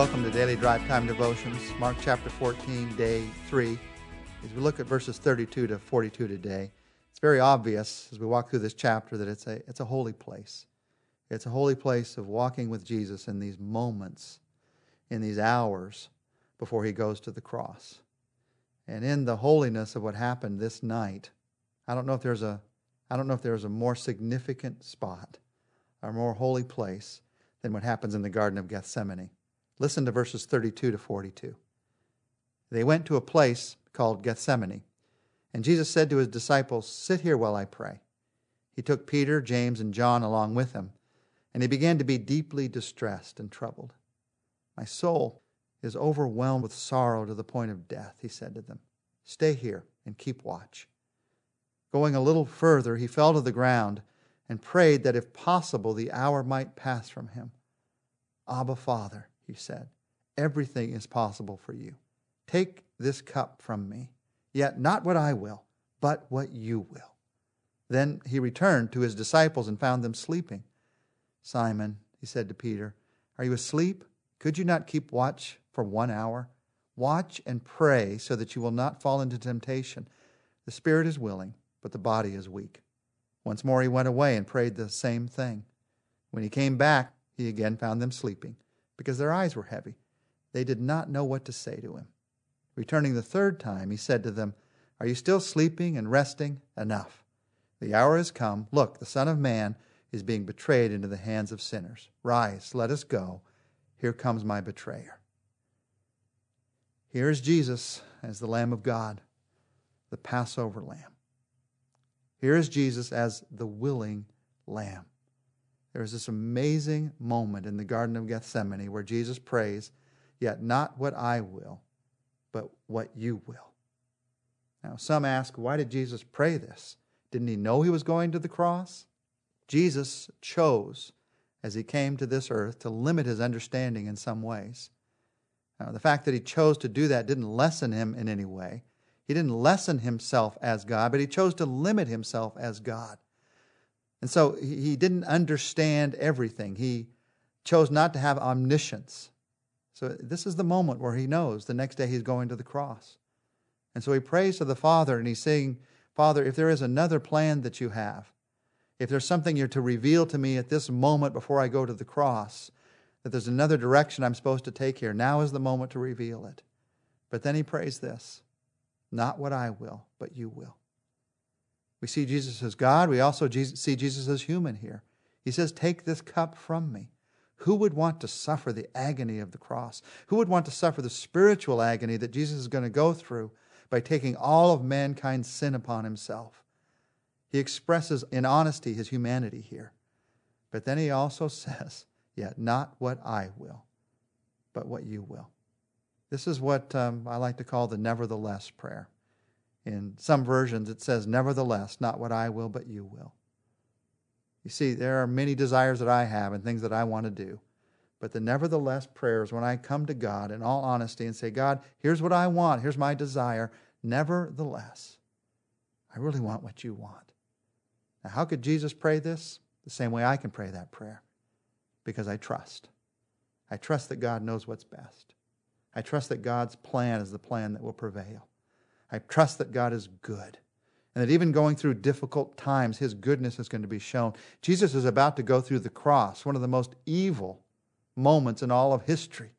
Welcome to Daily Drive Time Devotions, Mark chapter 14, day 3. As we look at verses 32 to 42 today, it's very obvious as we walk through this chapter that it's a, it's a holy place. It's a holy place of walking with Jesus in these moments, in these hours before he goes to the cross. And in the holiness of what happened this night, I don't know if there's a, I don't know if there's a more significant spot, a more holy place than what happens in the Garden of Gethsemane. Listen to verses 32 to 42. They went to a place called Gethsemane, and Jesus said to his disciples, Sit here while I pray. He took Peter, James, and John along with him, and he began to be deeply distressed and troubled. My soul is overwhelmed with sorrow to the point of death, he said to them. Stay here and keep watch. Going a little further, he fell to the ground and prayed that if possible the hour might pass from him. Abba, Father, he said, everything is possible for you. Take this cup from me, yet not what I will, but what you will. Then he returned to his disciples and found them sleeping. Simon, he said to Peter, are you asleep? Could you not keep watch for one hour? Watch and pray so that you will not fall into temptation. The spirit is willing, but the body is weak. Once more he went away and prayed the same thing. When he came back, he again found them sleeping because their eyes were heavy. They did not know what to say to him. Returning the third time, he said to them, Are you still sleeping and resting? Enough. The hour has come. Look, the Son of Man is being betrayed into the hands of sinners. Rise, let us go. Here comes my betrayer. Here is Jesus as the Lamb of God, the Passover Lamb. Here is Jesus as the willing Lamb. There's this amazing moment in the Garden of Gethsemane where Jesus prays, Yet not what I will, but what you will. Now, some ask, why did Jesus pray this? Didn't he know he was going to the cross? Jesus chose, as he came to this earth, to limit his understanding in some ways. Now, the fact that he chose to do that didn't lessen him in any way. He didn't lessen himself as God, but he chose to limit himself as God. And so he didn't understand everything. He chose not to have omniscience. So this is the moment where he knows the next day he's going to the cross. And so he prays to the Father and he's saying, Father, if there is another plan that you have, if there's something you're to reveal to me at this moment before I go to the cross, that there's another direction I'm supposed to take here, now is the moment to reveal it. But then he prays this Not what I will, but you will. We see Jesus as God. We also see Jesus as human here. He says, Take this cup from me. Who would want to suffer the agony of the cross? Who would want to suffer the spiritual agony that Jesus is going to go through by taking all of mankind's sin upon himself? He expresses in honesty his humanity here. But then he also says, Yet not what I will, but what you will. This is what um, I like to call the nevertheless prayer. In some versions, it says, Nevertheless, not what I will, but you will. You see, there are many desires that I have and things that I want to do. But the nevertheless prayers, when I come to God in all honesty and say, God, here's what I want, here's my desire, nevertheless, I really want what you want. Now, how could Jesus pray this? The same way I can pray that prayer. Because I trust. I trust that God knows what's best. I trust that God's plan is the plan that will prevail. I trust that God is good and that even going through difficult times, his goodness is going to be shown. Jesus is about to go through the cross, one of the most evil moments in all of history.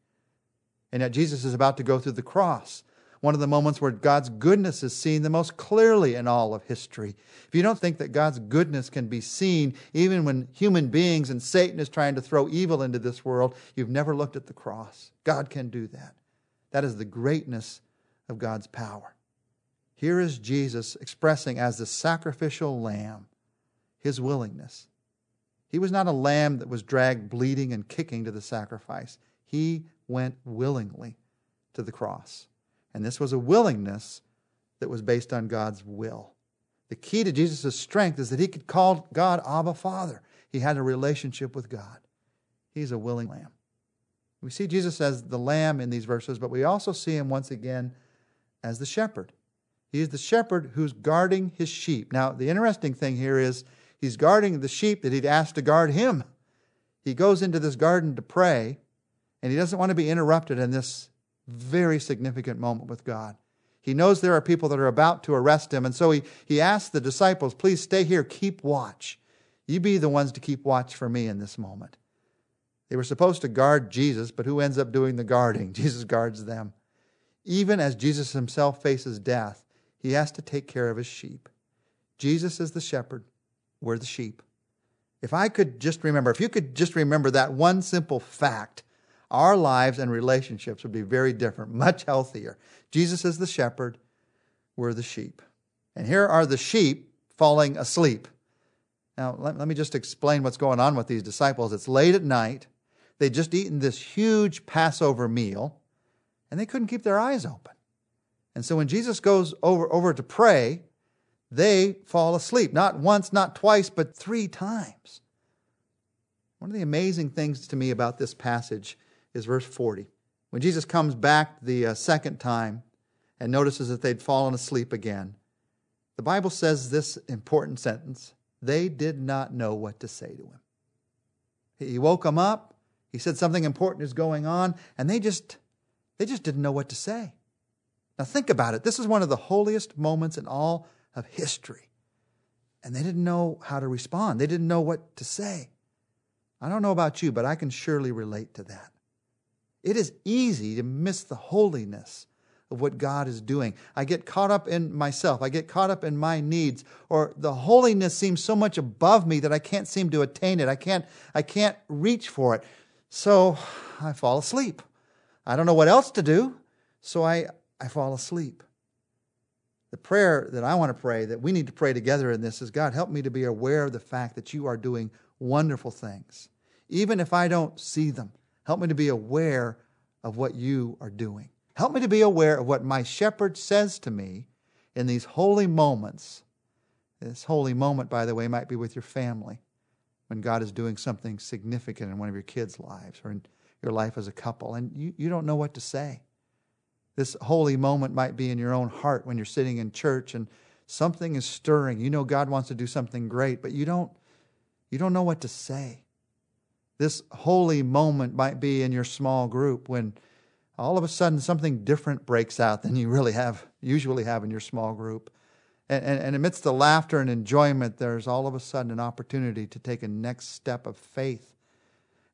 And yet, Jesus is about to go through the cross, one of the moments where God's goodness is seen the most clearly in all of history. If you don't think that God's goodness can be seen even when human beings and Satan is trying to throw evil into this world, you've never looked at the cross. God can do that. That is the greatness of God's power. Here is Jesus expressing as the sacrificial lamb his willingness. He was not a lamb that was dragged bleeding and kicking to the sacrifice. He went willingly to the cross. And this was a willingness that was based on God's will. The key to Jesus' strength is that he could call God Abba Father. He had a relationship with God. He's a willing lamb. We see Jesus as the lamb in these verses, but we also see him once again as the shepherd. He is the shepherd who's guarding his sheep. Now, the interesting thing here is he's guarding the sheep that he'd asked to guard him. He goes into this garden to pray, And he doesn't want to be interrupted in this very significant moment with God. He knows there are people that are about to arrest him, and so he, he asks the disciples, Please stay here, keep watch. You be the ones to keep watch for me in this moment. They were supposed to guard Jesus, but who ends up doing the guarding? Jesus guards them. Even as Jesus himself faces death, he has to take care of his sheep. Jesus is the shepherd, we're the sheep. If I could just remember, if you could just remember that one simple fact, our lives and relationships would be very different, much healthier. Jesus is the shepherd, we're the sheep. And here are the sheep falling asleep. Now, let, let me just explain what's going on with these disciples. It's late at night. They'd just eaten this huge Passover meal, and they couldn't keep their eyes open. And so when Jesus goes over, over to pray, they fall asleep. Not once, not twice, but three times. One of the amazing things to me about this passage is verse 40. When Jesus comes back the uh, second time and notices that they'd fallen asleep again, the Bible says this important sentence they did not know what to say to him. He woke them up. He said something important is going on, and they just they just didn't know what to say. Now think about it. This is one of the holiest moments in all of history. And they didn't know how to respond. They didn't know what to say. I don't know about you, but I can surely relate to that. It is easy to miss the holiness of what God is doing. I get caught up in myself. I get caught up in my needs or the holiness seems so much above me that I can't seem to attain it. I can't I can't reach for it. So I fall asleep. I don't know what else to do, so I I fall asleep. The prayer that I want to pray, that we need to pray together in this, is God, help me to be aware of the fact that you are doing wonderful things. Even if I don't see them, help me to be aware of what you are doing. Help me to be aware of what my shepherd says to me in these holy moments. This holy moment, by the way, might be with your family when God is doing something significant in one of your kids' lives or in your life as a couple, and you, you don't know what to say. This holy moment might be in your own heart when you're sitting in church and something is stirring. You know God wants to do something great, but you don't you don't know what to say. This holy moment might be in your small group when all of a sudden something different breaks out than you really have usually have in your small group. And, and, and amidst the laughter and enjoyment, there's all of a sudden an opportunity to take a next step of faith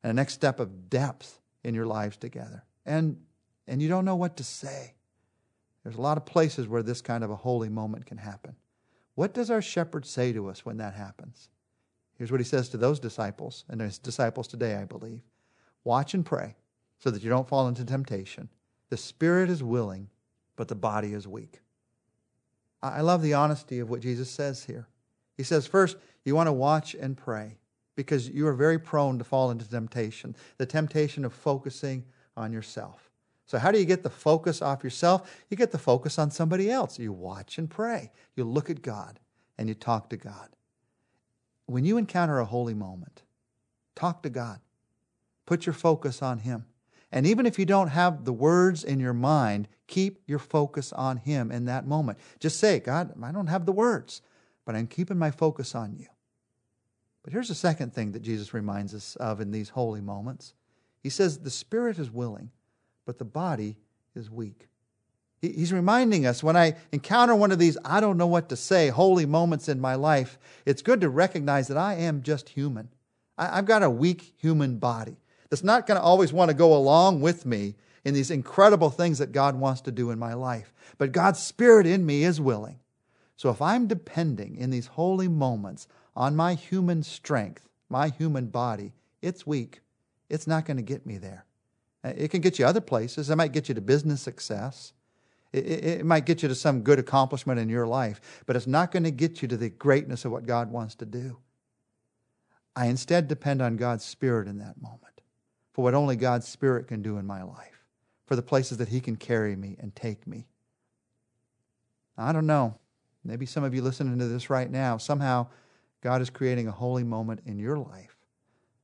and a next step of depth in your lives together. And and you don't know what to say. There's a lot of places where this kind of a holy moment can happen. What does our shepherd say to us when that happens? Here's what he says to those disciples, and his disciples today, I believe Watch and pray so that you don't fall into temptation. The spirit is willing, but the body is weak. I love the honesty of what Jesus says here. He says, first, you want to watch and pray because you are very prone to fall into temptation, the temptation of focusing on yourself. So, how do you get the focus off yourself? You get the focus on somebody else. You watch and pray. You look at God and you talk to God. When you encounter a holy moment, talk to God. Put your focus on Him. And even if you don't have the words in your mind, keep your focus on Him in that moment. Just say, God, I don't have the words, but I'm keeping my focus on you. But here's the second thing that Jesus reminds us of in these holy moments He says, The Spirit is willing, but the body is weak. He's reminding us when I encounter one of these, I don't know what to say, holy moments in my life, it's good to recognize that I am just human. I've got a weak human body that's not going to always want to go along with me in these incredible things that God wants to do in my life. But God's Spirit in me is willing. So if I'm depending in these holy moments on my human strength, my human body, it's weak. It's not going to get me there. It can get you other places. It might get you to business success. It, it, might get you to some good accomplishment in your life, but it's not going to get you to the greatness of what God wants to do. I instead depend on God's Spirit in that moment for what only God's Spirit can do in my life, for the places that He can carry me and take me. I don't know. Maybe some of you listening to this right now, somehow God is creating a holy moment in your life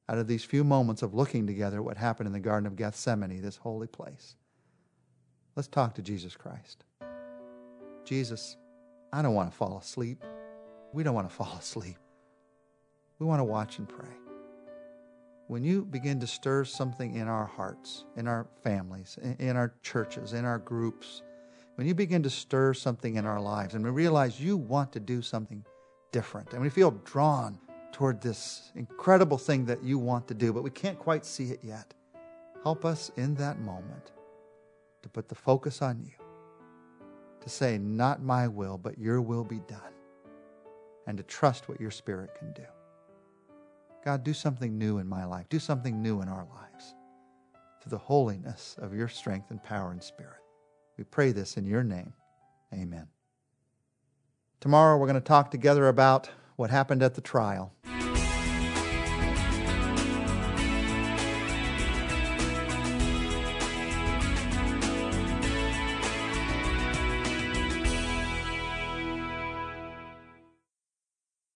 out of these few moments of looking together at what happened in the Garden of Gethsemane, this holy place. Let's talk to Jesus Christ. Jesus, I don't want to fall asleep. We don't want to fall asleep. We want to watch and pray. when you begin to stir something in our hearts, in our families, in our churches, in our groups, when you begin to stir something in our lives and we realize you want to do something different and we feel drawn toward this incredible thing that you want to do, but we can't quite see it yet, help us in that moment to put the focus on you, to say, Not my will, but your will be done, and to trust what your Spirit can do. God, do something new in my life. Do something new in our lives through the holiness of your strength and power and spirit. We pray this in your name. Amen. Tomorrow we're going to talk together about what happened at the trial.